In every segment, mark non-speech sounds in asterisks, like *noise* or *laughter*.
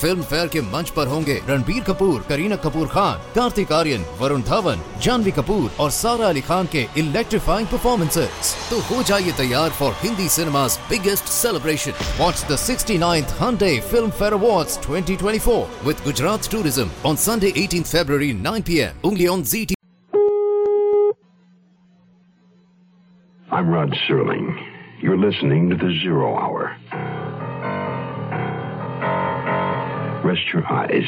Film fair के मंच पर होंगे रणबीर कपूर, करीना कपूर खान, कार्तिक आर्यन, वरुण धवन, जानवी कपूर और सारा अली खान के इलेक्ट्रीफाइंग परफॉर्मेंसेस तो हो जाइए तैयार for Hindi cinema biggest celebration what the sixty ninth Filmfare award twenty twenty with Gujarat tourism on Sunday eighteen February nine P M only on Zee TV I'm Rod Serling. You're listening to The Zero Hour. Rest your eyes.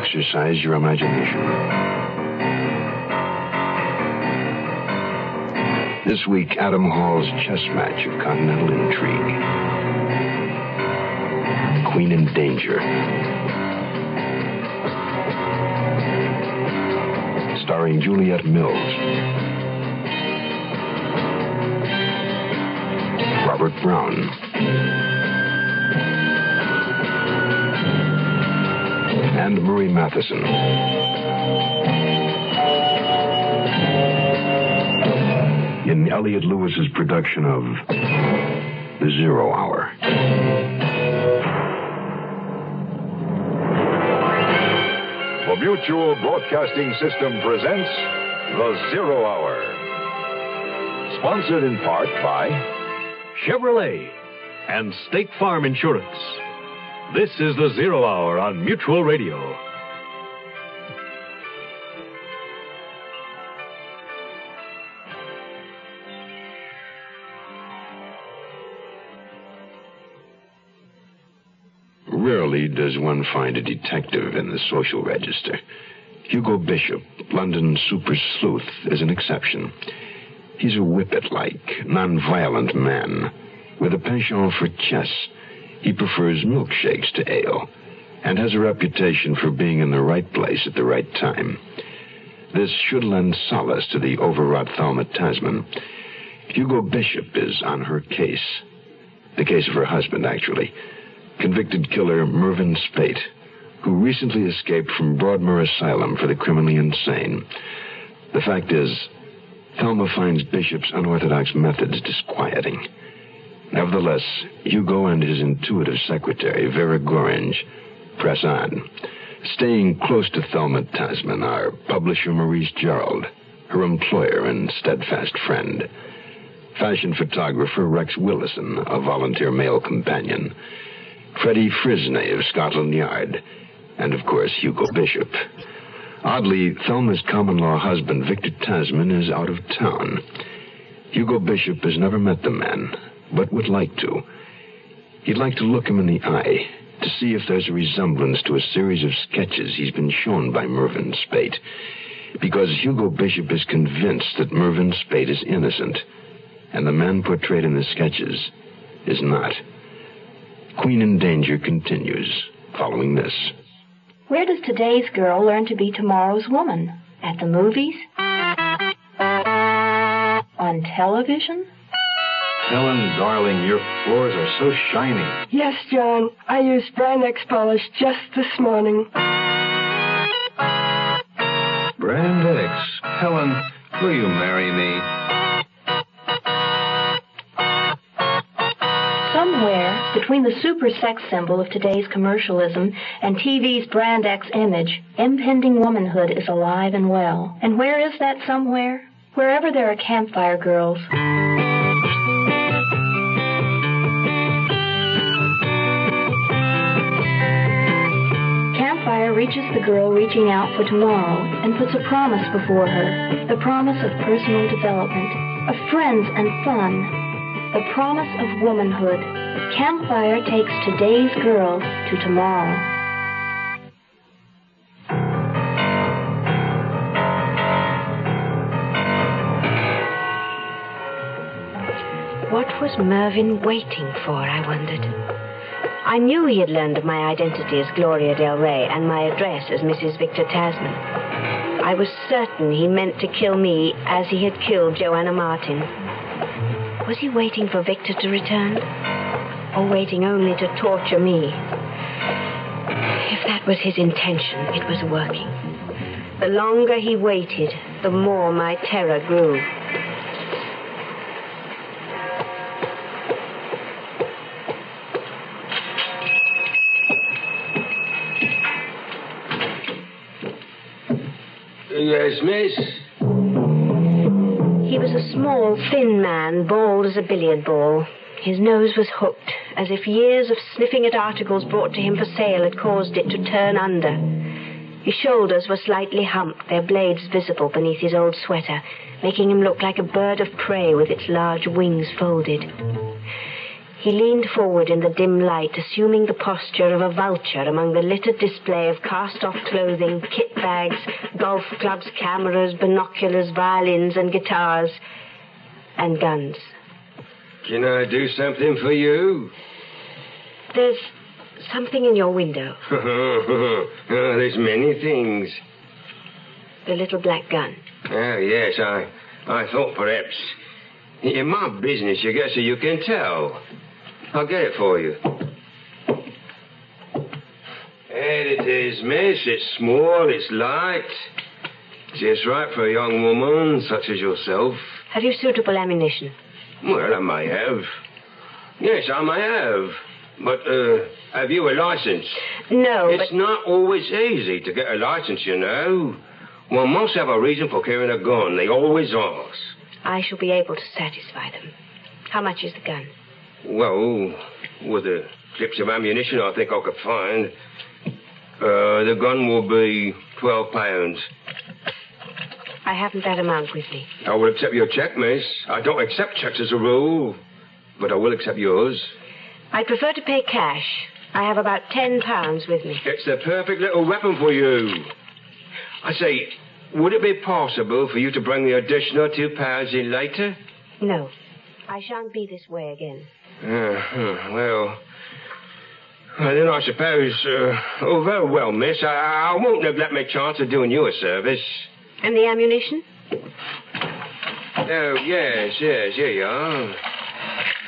Exercise your imagination. This week, Adam Hall's chess match of continental intrigue. Queen in Danger. Starring Juliet Mills. Robert Brown. And Marie Matheson. In Elliott Lewis's production of The Zero Hour. The Mutual Broadcasting System presents The Zero Hour. Sponsored in part by Chevrolet and State Farm Insurance. This is The Zero Hour on Mutual Radio. Rarely does one find a detective in the social register. Hugo Bishop, London super sleuth, is an exception. He's a whippet-like, non-violent man. With a penchant for chess, he prefers milkshakes to ale, and has a reputation for being in the right place at the right time. This should lend solace to the overwrought Thelma Tasman. Hugo Bishop is on her case. The case of her husband, actually convicted killer Mervyn Spate, who recently escaped from Broadmoor Asylum for the criminally insane. The fact is, Thelma finds Bishop's unorthodox methods disquieting. Nevertheless, Hugo and his intuitive secretary, Vera Gorringe, press on. Staying close to Thelma Tasman are publisher Maurice Gerald, her employer and steadfast friend, fashion photographer Rex Willison, a volunteer male companion, Freddie Frisney of Scotland Yard, and of course Hugo Bishop. Oddly, Thelma's common law husband, Victor Tasman, is out of town. Hugo Bishop has never met the man, but would like to. He'd like to look him in the eye to see if there's a resemblance to a series of sketches he's been shown by Mervyn Spate. Because Hugo Bishop is convinced that Mervyn Spate is innocent, and the man portrayed in the sketches is not. Queen in Danger continues following this. Where does today's girl learn to be tomorrow's woman? At the movies? On television? Helen, darling, your floors are so shiny. Yes, John. I used Brand X polish just this morning. Brand X. Helen, will you marry me? Between the super sex symbol of today's commercialism and TV's Brand X image, impending womanhood is alive and well. And where is that somewhere? Wherever there are campfire girls. Campfire reaches the girl reaching out for tomorrow and puts a promise before her. The promise of personal development, of friends and fun, the promise of womanhood. Campfire takes today's girl to tomorrow. What was Mervyn waiting for, I wondered. I knew he had learned of my identity as Gloria Del Rey and my address as Mrs. Victor Tasman. I was certain he meant to kill me as he had killed Joanna Martin. Was he waiting for Victor to return? Or waiting only to torture me? If that was his intention, it was working. The longer he waited, the more my terror grew. Yes, miss. He was a small, thin man, bald as a billiard ball. His nose was hooked, as if years of sniffing at articles brought to him for sale had caused it to turn under. His shoulders were slightly humped, their blades visible beneath his old sweater, making him look like a bird of prey with its large wings folded. He leaned forward in the dim light, assuming the posture of a vulture among the littered display of cast off clothing, kit bags, golf clubs, cameras, binoculars, violins, and guitars, and guns. Can I do something for you? There's something in your window. oh, *laughs* there's many things. The little black gun. Oh, yes, I, I thought perhaps. In my business, you guess so you can tell. I'll get it for you. There it is, miss. It's small, it's light. Just right for a young woman such as yourself. Have you suitable ammunition? Well, I may have. Yes, I may have. But, uh, have you a license? No, It's but not always easy to get a license, you know. One must have a reason for carrying a gun. They always ask. I shall be able to satisfy them. How much is the gun? Well, with the clips of ammunition I think I could find, uh, the gun will be 12 pounds. I haven't that amount with me. I will accept your check, miss. I don't accept checks as a rule, but I will accept yours. I prefer to pay cash. I have about ten pounds with me. It's the perfect little weapon for you. I say, would it be possible for you to bring the additional two pounds in later? No, I shan't be this way again. Uh, well, well, then I suppose. Uh, oh, very well, miss. I, I won't neglect my chance of doing you a service. And the ammunition? Oh, yes, yes, here you are.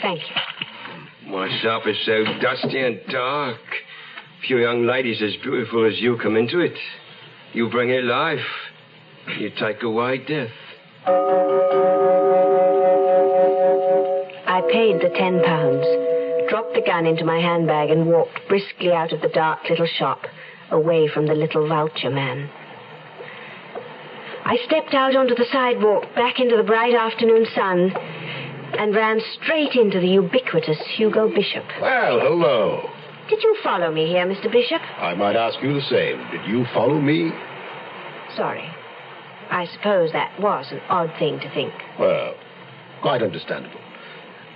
Thank you. My shop is so dusty and dark. Few young ladies as beautiful as you come into it. You bring it life. You take away death. I paid the ten pounds, dropped the gun into my handbag, and walked briskly out of the dark little shop, away from the little vulture man. I stepped out onto the sidewalk, back into the bright afternoon sun, and ran straight into the ubiquitous Hugo Bishop. Well, hello. Did you follow me here, Mr. Bishop? I might ask you the same. Did you follow me? Sorry. I suppose that was an odd thing to think. Well, quite understandable.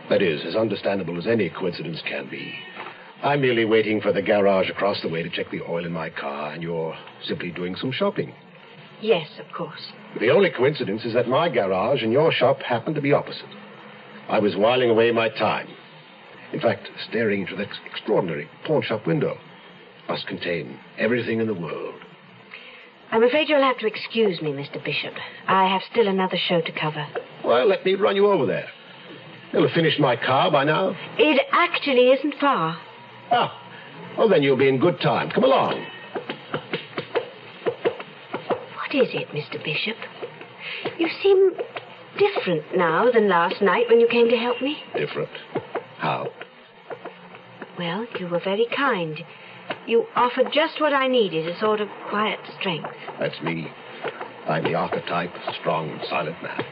That is, as understandable as any coincidence can be. I'm merely waiting for the garage across the way to check the oil in my car, and you're simply doing some shopping. Yes, of course. The only coincidence is that my garage and your shop happen to be opposite. I was whiling away my time. In fact, staring into that extraordinary pawn shop window. Must contain everything in the world. I'm afraid you'll have to excuse me, Mr. Bishop. I have still another show to cover. Well, let me run you over there. You'll have finished my car by now. It actually isn't far. Ah, well, then you'll be in good time. Come along. What is it, Mr. Bishop? You seem different now than last night when you came to help me. Different. How? Well, you were very kind. You offered just what I needed, a sort of quiet strength. That's me. I'm the archetype, strong, silent man.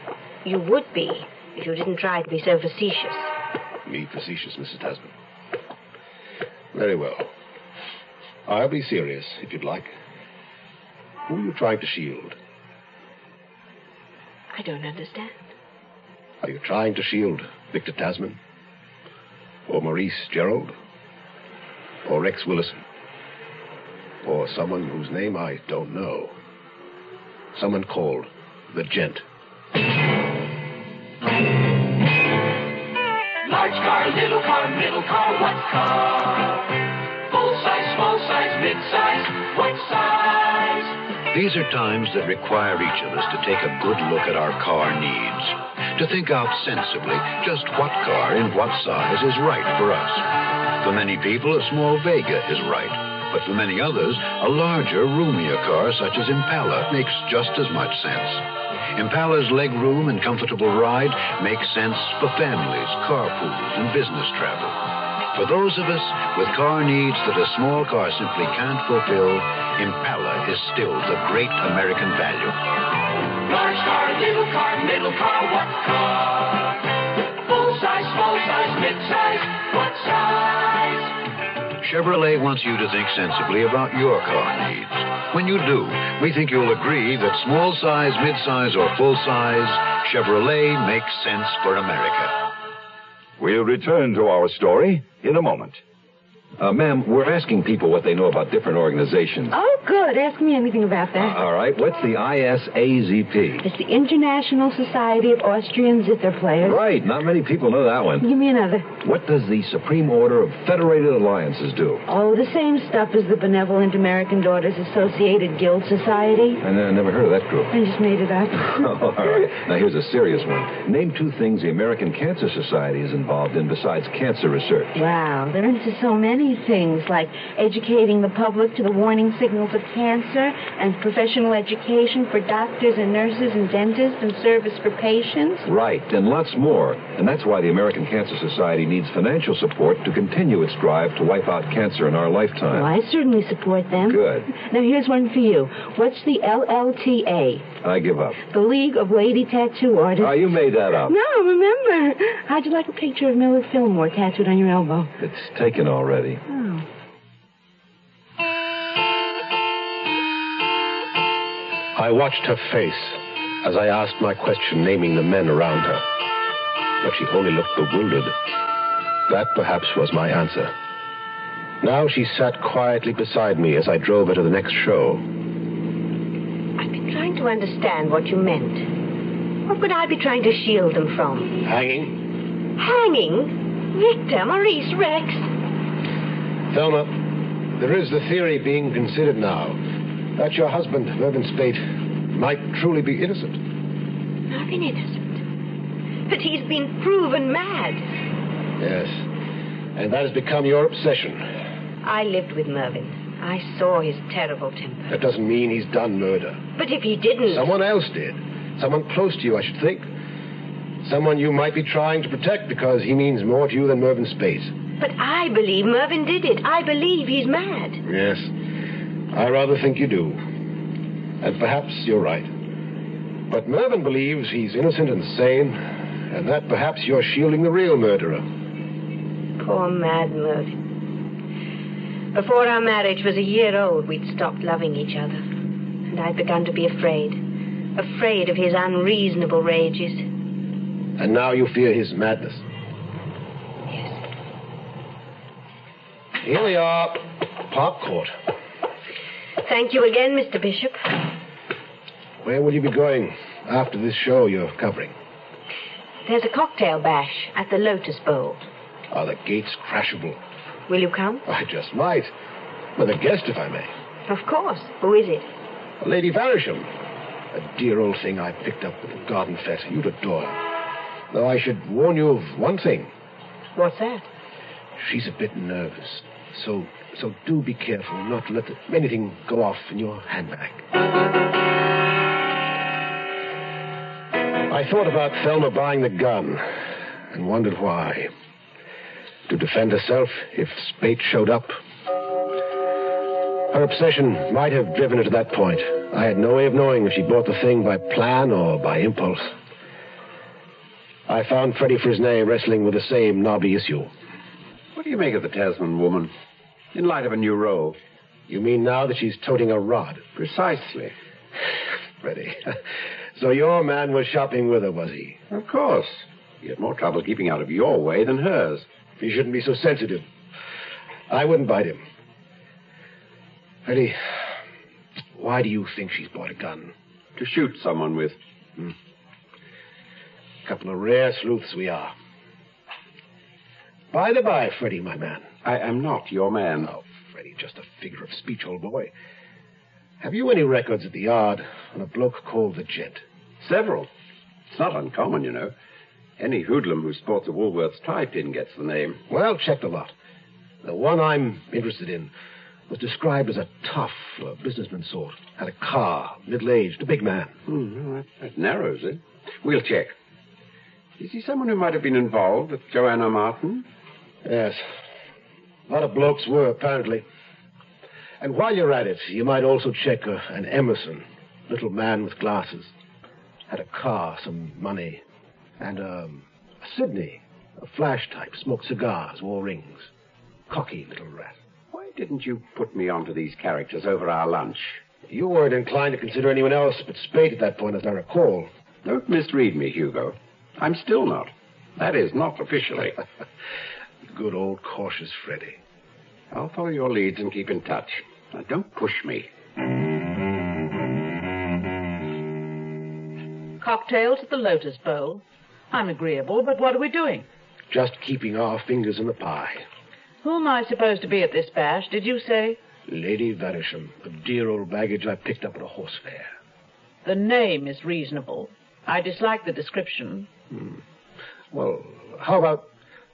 You would be if you didn't try to be so facetious. Me facetious, Mrs. Tasman. Very well. I'll be serious, if you'd like. Who are you trying to shield? I don't understand. Are you trying to shield Victor Tasman? Or Maurice Gerald? Or Rex Willison? Or someone whose name I don't know? Someone called the Gent. Large car, little car, middle car, what car? Full size, small size, mid size, what size? These are times that require each of us to take a good look at our car needs, to think out sensibly just what car in what size is right for us. For many people, a small Vega is right. But for many others, a larger, roomier car such as Impala makes just as much sense. Impala's leg room and comfortable ride make sense for families, carpools, and business travel. For those of us with car needs that a small car simply can't fulfill, Impala is still the great American value. Large car, little car, middle car, what car? Full size, small size, mid size, what size? Chevrolet wants you to think sensibly about your car needs. When you do, we think you'll agree that small size, mid size, or full size, Chevrolet makes sense for America. We'll return to our story in a moment. Uh, ma'am, we're asking people what they know about different organizations. Oh, good. Ask me anything about that. Uh, all right. What's the ISAZP? It's the International Society of Austrian Zither Players. Right. Not many people know that one. Give me another. What does the Supreme Order of Federated Alliances do? Oh, the same stuff as the Benevolent American Daughters Associated Guild Society. I never heard of that group. I just made it up. *laughs* All right. Now, here's a serious one. Name two things the American Cancer Society is involved in besides cancer research. Wow, they're into so many things, like educating the public to the warning signals of cancer, and professional education for doctors and nurses and dentists, and service for patients. Right, and lots more. And that's why the American Cancer Society needs financial support to continue its drive to wipe out cancer in our lifetime. Well, I certainly support them. Good. *laughs* Now, here's one for you. What's the LLTA? I give up. The League of Lady Tattoo Artists. Oh, you made that up. No, remember. How'd you like a picture of Millard Fillmore tattooed on your elbow? It's taken already. Oh. I watched her face as I asked my question, naming the men around her. But she only looked bewildered. That perhaps was my answer. Now she sat quietly beside me as I drove her to the next show. I've been trying to understand what you meant. What would I be trying to shield them from? Hanging? Hanging? Victor, Maurice, Rex. Thelma, there is the theory being considered now that your husband, Mervyn Spate, might truly be innocent. Mervyn innocent. But he's been proven mad. Yes. And that has become your obsession. I lived with Mervyn. I saw his terrible temper. That doesn't mean he's done murder. But if he didn't. Someone else did. Someone close to you, I should think. Someone you might be trying to protect because he means more to you than Mervyn Spate. But I believe Mervyn did it. I believe he's mad. Yes. I rather think you do. And perhaps you're right. But Mervyn believes he's innocent and sane, and that perhaps you're shielding the real murderer. Poor mad Mervyn. Before our marriage was a year old, we'd stopped loving each other. And I'd begun to be afraid. Afraid of his unreasonable rages. And now you fear his madness. Yes. Here we are. Park Court. Thank you again, Mr. Bishop. Where will you be going after this show you're covering? There's a cocktail bash at the Lotus Bowl. Are the gates crashable? Will you come? I just might. With a guest, if I may. Of course. Who is it? Lady Faversham. A dear old thing I picked up at the garden fete. You'd adore her. Though I should warn you of one thing. What's that? She's a bit nervous. So so do be careful not to let anything go off in your handbag. I thought about Thelma buying the gun and wondered why. To defend herself if Spate showed up. Her obsession might have driven her to that point. I had no way of knowing if she bought the thing by plan or by impulse. I found Freddie Frisnay wrestling with the same knobby issue. What do you make of the Tasman woman? In light of a new role. You mean now that she's toting a rod? Precisely. Freddie. *laughs* so your man was shopping with her, was he? Of course. He had more trouble keeping out of your way than hers. He shouldn't be so sensitive. I wouldn't bite him. Freddie, why do you think she's bought a gun? To shoot someone with. Hmm. Couple of rare sleuths we are. By the by, Freddie, my man. I am not your man. Oh, Freddie, just a figure of speech, old boy. Have you any records at the yard on a bloke called the Gent? Several. It's not uncommon, you know. Any hoodlum who sports a Woolworth's tie pin gets the name. Well, check the lot. The one I'm interested in Was described as a tough uh, businessman sort. Had a car, middle-aged, a big man. Hmm, that, that narrows it. We'll check. Is he someone who might have been involved with Joanna Martin? Yes. A lot of blokes were, apparently. And while you're at it, you might also check uh, an Emerson, little man with glasses. Had a car, some money, and um, a Sydney, a flash type, smoked cigars, wore rings. Cocky little rat. Why didn't you put me onto these characters over our lunch? You weren't inclined to consider anyone else but Spate at that point, as I recall. Don't misread me, Hugo. I'm still not. That is, not officially. *laughs* Good old cautious Freddy. I'll follow your leads and keep in touch. Now, don't push me. Cocktails at the Lotus Bowl. I'm agreeable, but what are we doing? Just keeping our fingers in the pie. Who am I supposed to be at this bash, did you say? Lady Verisham, a dear old baggage I picked up at a horse fair. The name is reasonable. I dislike the description. Hmm. Well, how about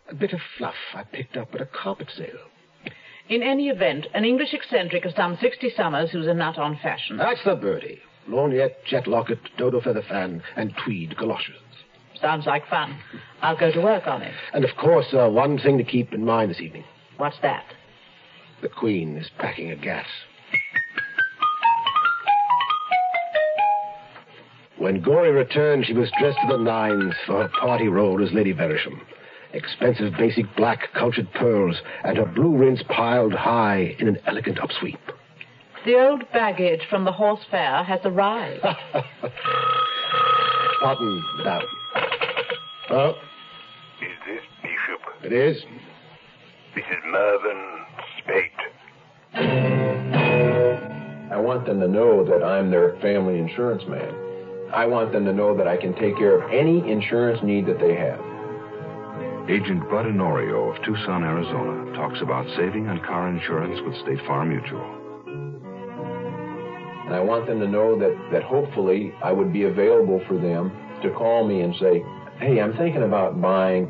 a bit of fluff I picked up at a carpet sale? In any event, an English eccentric of some 60 summers who's a nut on fashion. That's the birdie. Lorgnette, jet locket, dodo feather fan, and tweed galoshes. Sounds like fun. I'll go to work on it. And of course, uh, one thing to keep in mind this evening. What's that? The Queen is packing a gas. When Gory returned, she was dressed to the nines for her party role as Lady Verisham. Expensive basic black cultured pearls and her blue rinse piled high in an elegant upsweep. The old baggage from the horse fair has arrived. Cotton, without. Oh, Is this Bishop? it is. This is Mervyn Spate. I want them to know that I'm their family insurance man. I want them to know that I can take care of any insurance need that they have. Agent Bud Honorio of Tucson, Arizona, talks about saving on car insurance with State Farm Mutual. And I want them to know that, that hopefully I would be available for them to call me and say, hey, I'm thinking about buying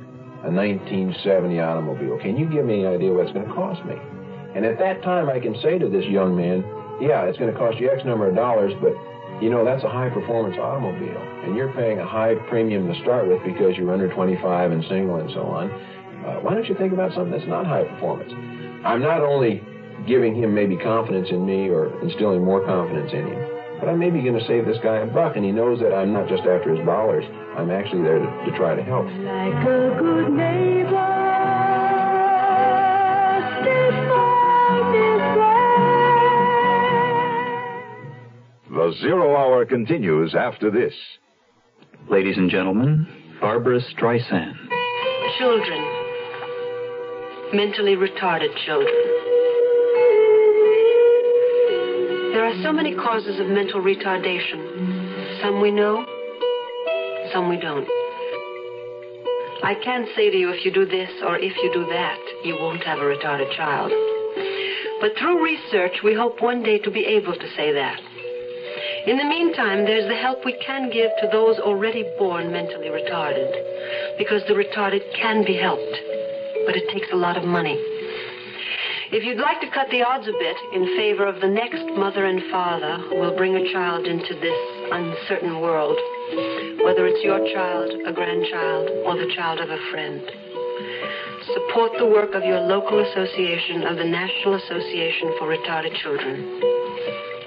a 1970 automobile. Can you give me an idea what it's going to cost me? And at that time, I can say to this young man, yeah, it's going to cost you X number of dollars, but you know, that's a high performance automobile. And you're paying a high premium to start with because you're under 25 and single and so on. Uh, why don't you think about something that's not high performance? I'm not only giving him maybe confidence in me or instilling more confidence in him, but I'm maybe going to save this guy a buck, and he knows that I'm not just after his dollars. I'm actually there to, to try to help. Like The Zero Hour continues after this. Ladies and gentlemen, Barbra Streisand. Children. Mentally retarded children. There are so many causes of mental retardation. Some we know, some we don't. I can't say to you if you do this or if you do that, you won't have a retarded child. But through research, we hope one day to be able to say that. In the meantime, there's the help we can give to those already born mentally retarded, because the retarded can be helped, but it takes a lot of money. If you'd like to cut the odds a bit in favor of the next mother and father who will bring a child into this uncertain world, whether it's your child, a grandchild, or the child of a friend, support the work of your local association of the National Association for Retarded Children.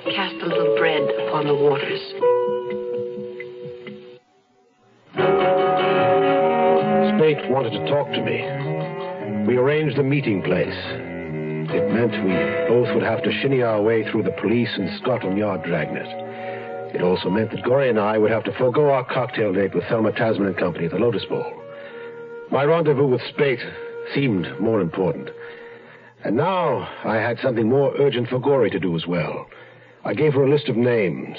Cast a little bread upon the waters. Spate wanted to talk to me. We arranged a meeting place. It meant we both would have to shinny our way through the police and Scotland Yard dragnet. It also meant that Gory and I would have to forego our cocktail date with Thelma Tasman and Company at the Lotus Bowl. My rendezvous with Spate seemed more important. And now I had something more urgent for Gory to do as well. I gave her a list of names.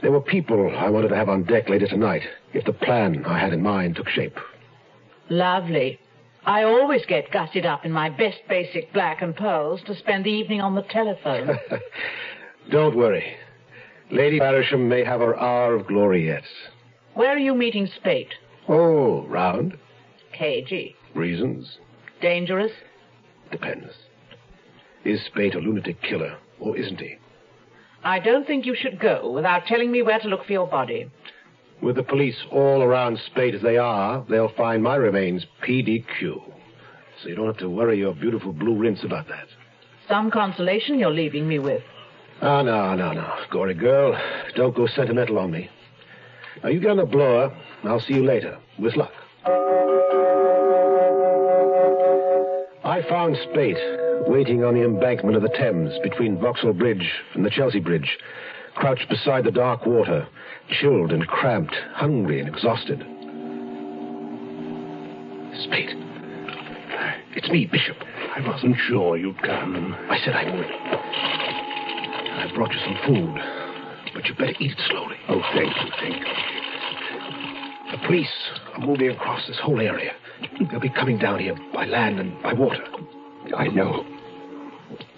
There were people I wanted to have on deck later tonight, if the plan I had in mind took shape. Lovely. I always get gussied up in my best basic black and pearls to spend the evening on the telephone. *laughs* Don't worry. Lady Barisham may have her hour of glory yet. Where are you meeting Spate? Oh, round. KG. Reasons? Dangerous? Depends. Is Spate a lunatic killer, or isn't he? I don't think you should go without telling me where to look for your body. With the police all around Spate as they are, they'll find my remains PDQ. So you don't have to worry your beautiful blue rinse about that. Some consolation you're leaving me with. Ah, no, no, no. Gory girl, don't go sentimental on me. Now, you get on the blower, I'll see you later. With luck. I found Spate waiting on the embankment of the Thames between Vauxhall Bridge and the Chelsea Bridge, crouched beside the dark water, chilled and cramped, hungry and exhausted. Spate. It's me, Bishop. I wasn't sure you'd come. I said I would. I brought you some food, but you better eat it slowly. Oh, thank you, thank you. The police are moving across this whole area. They'll be coming down here by land and by water. I know.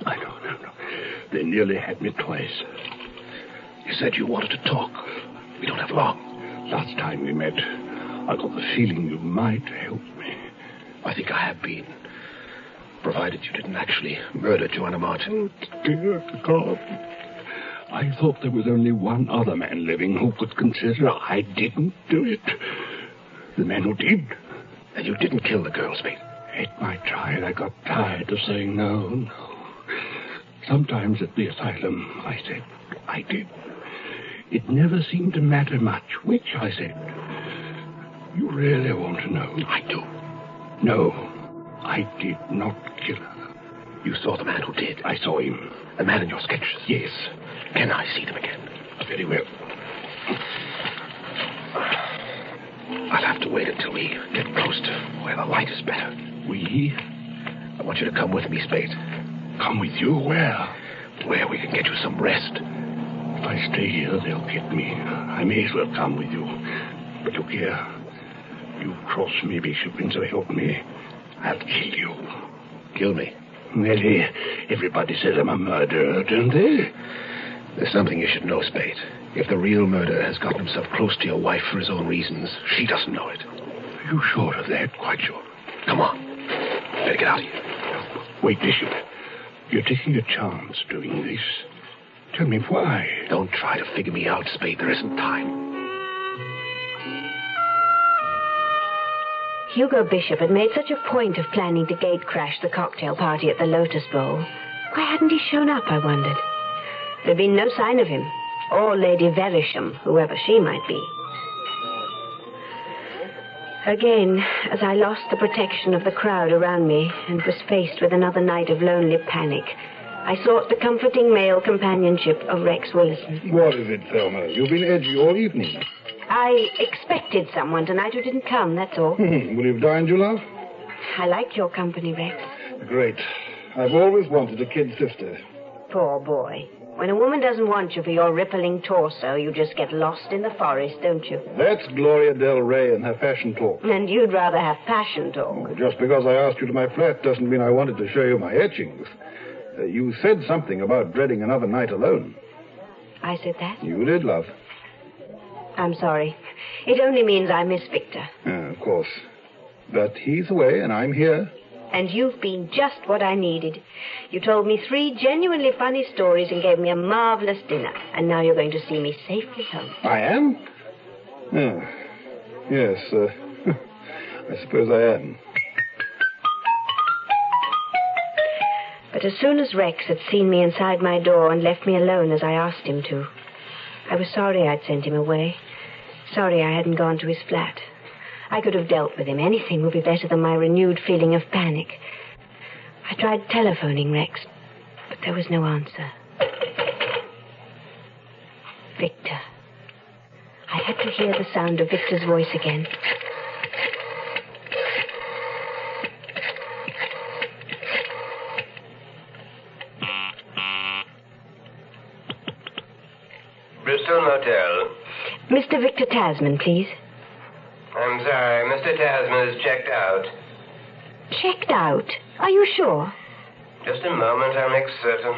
I know, no, no. They nearly had me twice. You said you wanted to talk. We don't have long. Last time we met, I got the feeling you might help me. I think I have been. Provided you didn't actually murder Joanna Martin. Oh, dear God. I thought there was only one other man living who could consider I didn't do it. The man who did. And you didn't kill the girl, Spate? At my trial, I got tired of saying no, no. Sometimes at the asylum, I said I did. It never seemed to matter much which I said. You really want to know? I do. No, I did not kill her. You saw the man who did? I saw him. The man in your sketches? Yes. Can I see them again? Very well. I'll have to wait until we get close to where the light is better. We? I want you to come with me, Spate. Come with you? Where? Where we can get you some rest. If I stay here, they'll get me. I may as well come with you. But look here. You cross me, Bishop, and so help me. I'll kill you. Kill me? Well, eh, everybody says I'm a murderer, don't they? There's something you should know, Spate. If the real murderer has gotten himself close to your wife for his own reasons, she doesn't know it. Are you sure of that? Quite sure. Come on. Better get out of here. Wait, Bishop. You're taking a chance doing this. Tell me why. Don't try to figure me out, Spate. There isn't time. Hugo Bishop had made such a point of planning to gate crash the cocktail party at the Lotus Bowl. Why hadn't he shown up, I wondered? There'd been no sign of him, or Lady Verisham, whoever she might be. Again, as I lost the protection of the crowd around me and was faced with another night of lonely panic, I sought the comforting male companionship of Rex Willison. What is it, Thelma? You've been edgy all evening. I expected someone tonight who didn't come, that's all. Hmm, will you have dined, you love? I like your company, Rex. Great. I've always wanted a kid sister. Poor boy. When a woman doesn't want you for your rippling torso, you just get lost in the forest, don't you? That's Gloria Del Rey and her fashion talk. And you'd rather have passion talk. Just because I asked you to my flat doesn't mean I wanted to show you my etchings. Uh, you said something about dreading another night alone. I said that? You did, love. I'm sorry. It only means I miss Victor. Uh, of course. But he's away and I'm here. And you've been just what I needed. You told me three genuinely funny stories and gave me a marvelous dinner. And now you're going to see me safely home. I am? Oh. Yes, uh, *laughs* I suppose I am. But as soon as Rex had seen me inside my door and left me alone as I asked him to, I was sorry I'd sent him away. Sorry I hadn't gone to his flat. I could have dealt with him. Anything would be better than my renewed feeling of panic. I tried telephoning Rex, but there was no answer. Victor. I had to hear the sound of Victor's voice again. Bristol Motel. Mr. Victor Tasman, please. Sorry, Mr. Tasman is checked out. Checked out? Are you sure? Just a moment, I'll make certain.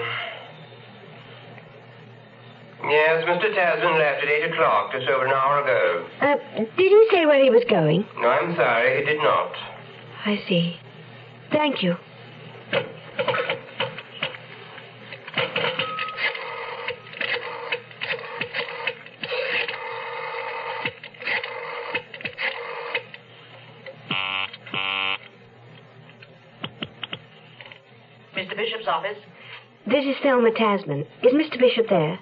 Yes, Mr. Tasman left at 8 o'clock, just over an hour ago. Uh, did he say where he was going? No, I'm sorry, he did not. I see. Thank you. Bishop's office? This is Thelma Tasman. Is Mr. Bishop there?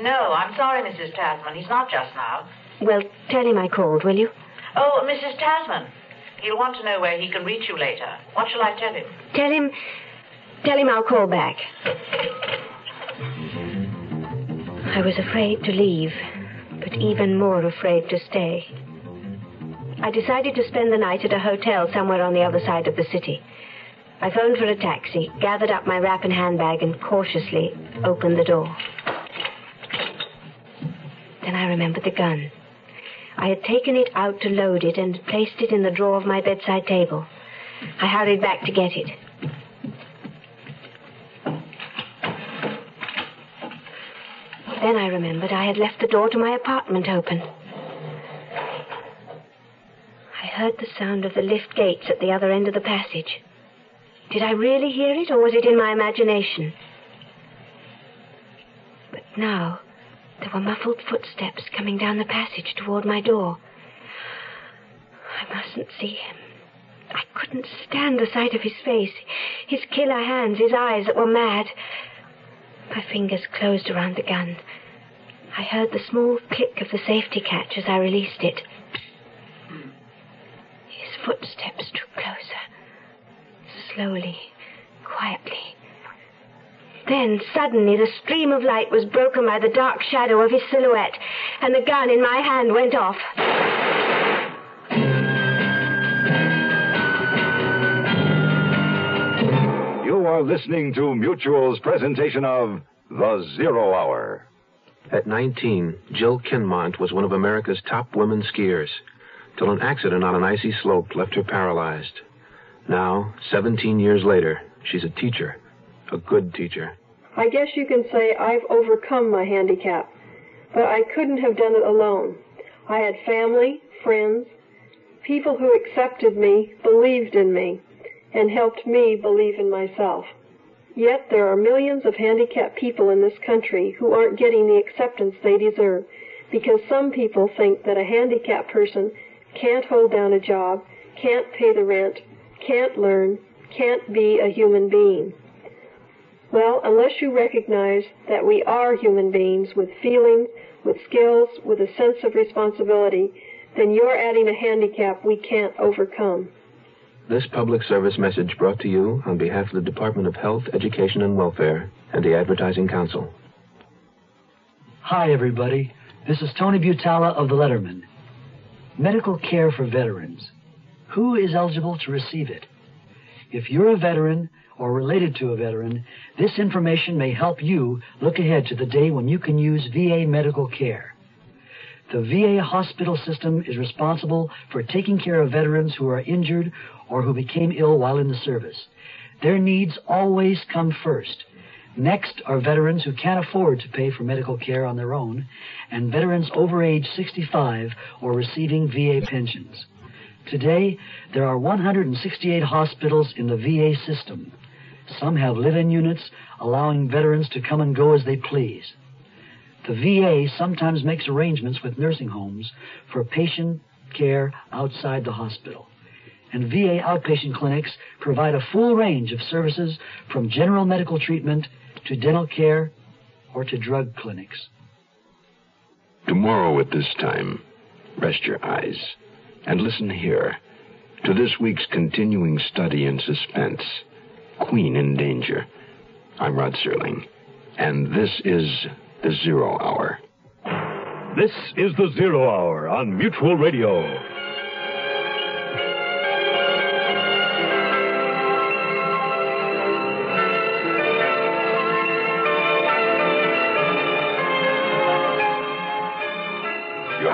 No, I'm sorry, Mrs. Tasman. He's not just now. Well, tell him I called, will you? Oh, Mrs. Tasman. He'll want to know where he can reach you later. What shall I tell him? Tell him. Tell him I'll call back. I was afraid to leave, but even more afraid to stay. I decided to spend the night at a hotel somewhere on the other side of the city. I phoned for a taxi, gathered up my wrap and handbag, and cautiously opened the door. Then I remembered the gun. I had taken it out to load it and placed it in the drawer of my bedside table. I hurried back to get it. Then I remembered I had left the door to my apartment open. I heard the sound of the lift gates at the other end of the passage. Did I really hear it, or was it in my imagination? But now, there were muffled footsteps coming down the passage toward my door. I mustn't see him. I couldn't stand the sight of his face, his killer hands, his eyes that were mad. My fingers closed around the gun. I heard the small click of the safety catch as I released it. His footsteps drew closer. Slowly, quietly. Then, suddenly, the stream of light was broken by the dark shadow of his silhouette, and the gun in my hand went off. You are listening to Mutual's presentation of The Zero Hour. At 19, Jill Kinmont was one of America's top women skiers, till an accident on an icy slope left her paralyzed. Now, 17 years later, she's a teacher, a good teacher. I guess you can say I've overcome my handicap, but I couldn't have done it alone. I had family, friends, people who accepted me, believed in me, and helped me believe in myself. Yet there are millions of handicapped people in this country who aren't getting the acceptance they deserve because some people think that a handicapped person can't hold down a job, can't pay the rent, can't learn, can't be a human being. Well, unless you recognize that we are human beings with feelings, with skills, with a sense of responsibility, then you're adding a handicap we can't overcome. This public service message brought to you on behalf of the Department of Health, Education, and Welfare and the Advertising Council. Hi, everybody. This is Tony Butala of the Lettermen. Medical care for veterans. Who is eligible to receive it? If you're a veteran or related to a veteran, this information may help you look ahead to the day when you can use VA medical care. The VA hospital system is responsible for taking care of veterans who are injured or who became ill while in the service. Their needs always come first. Next are veterans who can't afford to pay for medical care on their own, and veterans over age 65 or receiving VA pensions. Today, there are 168 hospitals in the VA system. Some have live-in units, allowing veterans to come and go as they please. The VA sometimes makes arrangements with nursing homes for patient care outside the hospital. And VA outpatient clinics provide a full range of services from general medical treatment to dental care or to drug clinics. Tomorrow at this time, rest your eyes and listen here to this week's continuing study in suspense Queen in Danger. I'm Rod Serling, and this is the Zero Hour. This is the Zero Hour on Mutual Radio.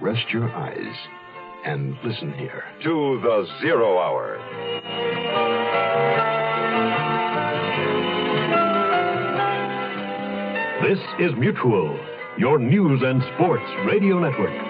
Rest your eyes and listen here. To the Zero Hour. This is Mutual, your news and sports radio network.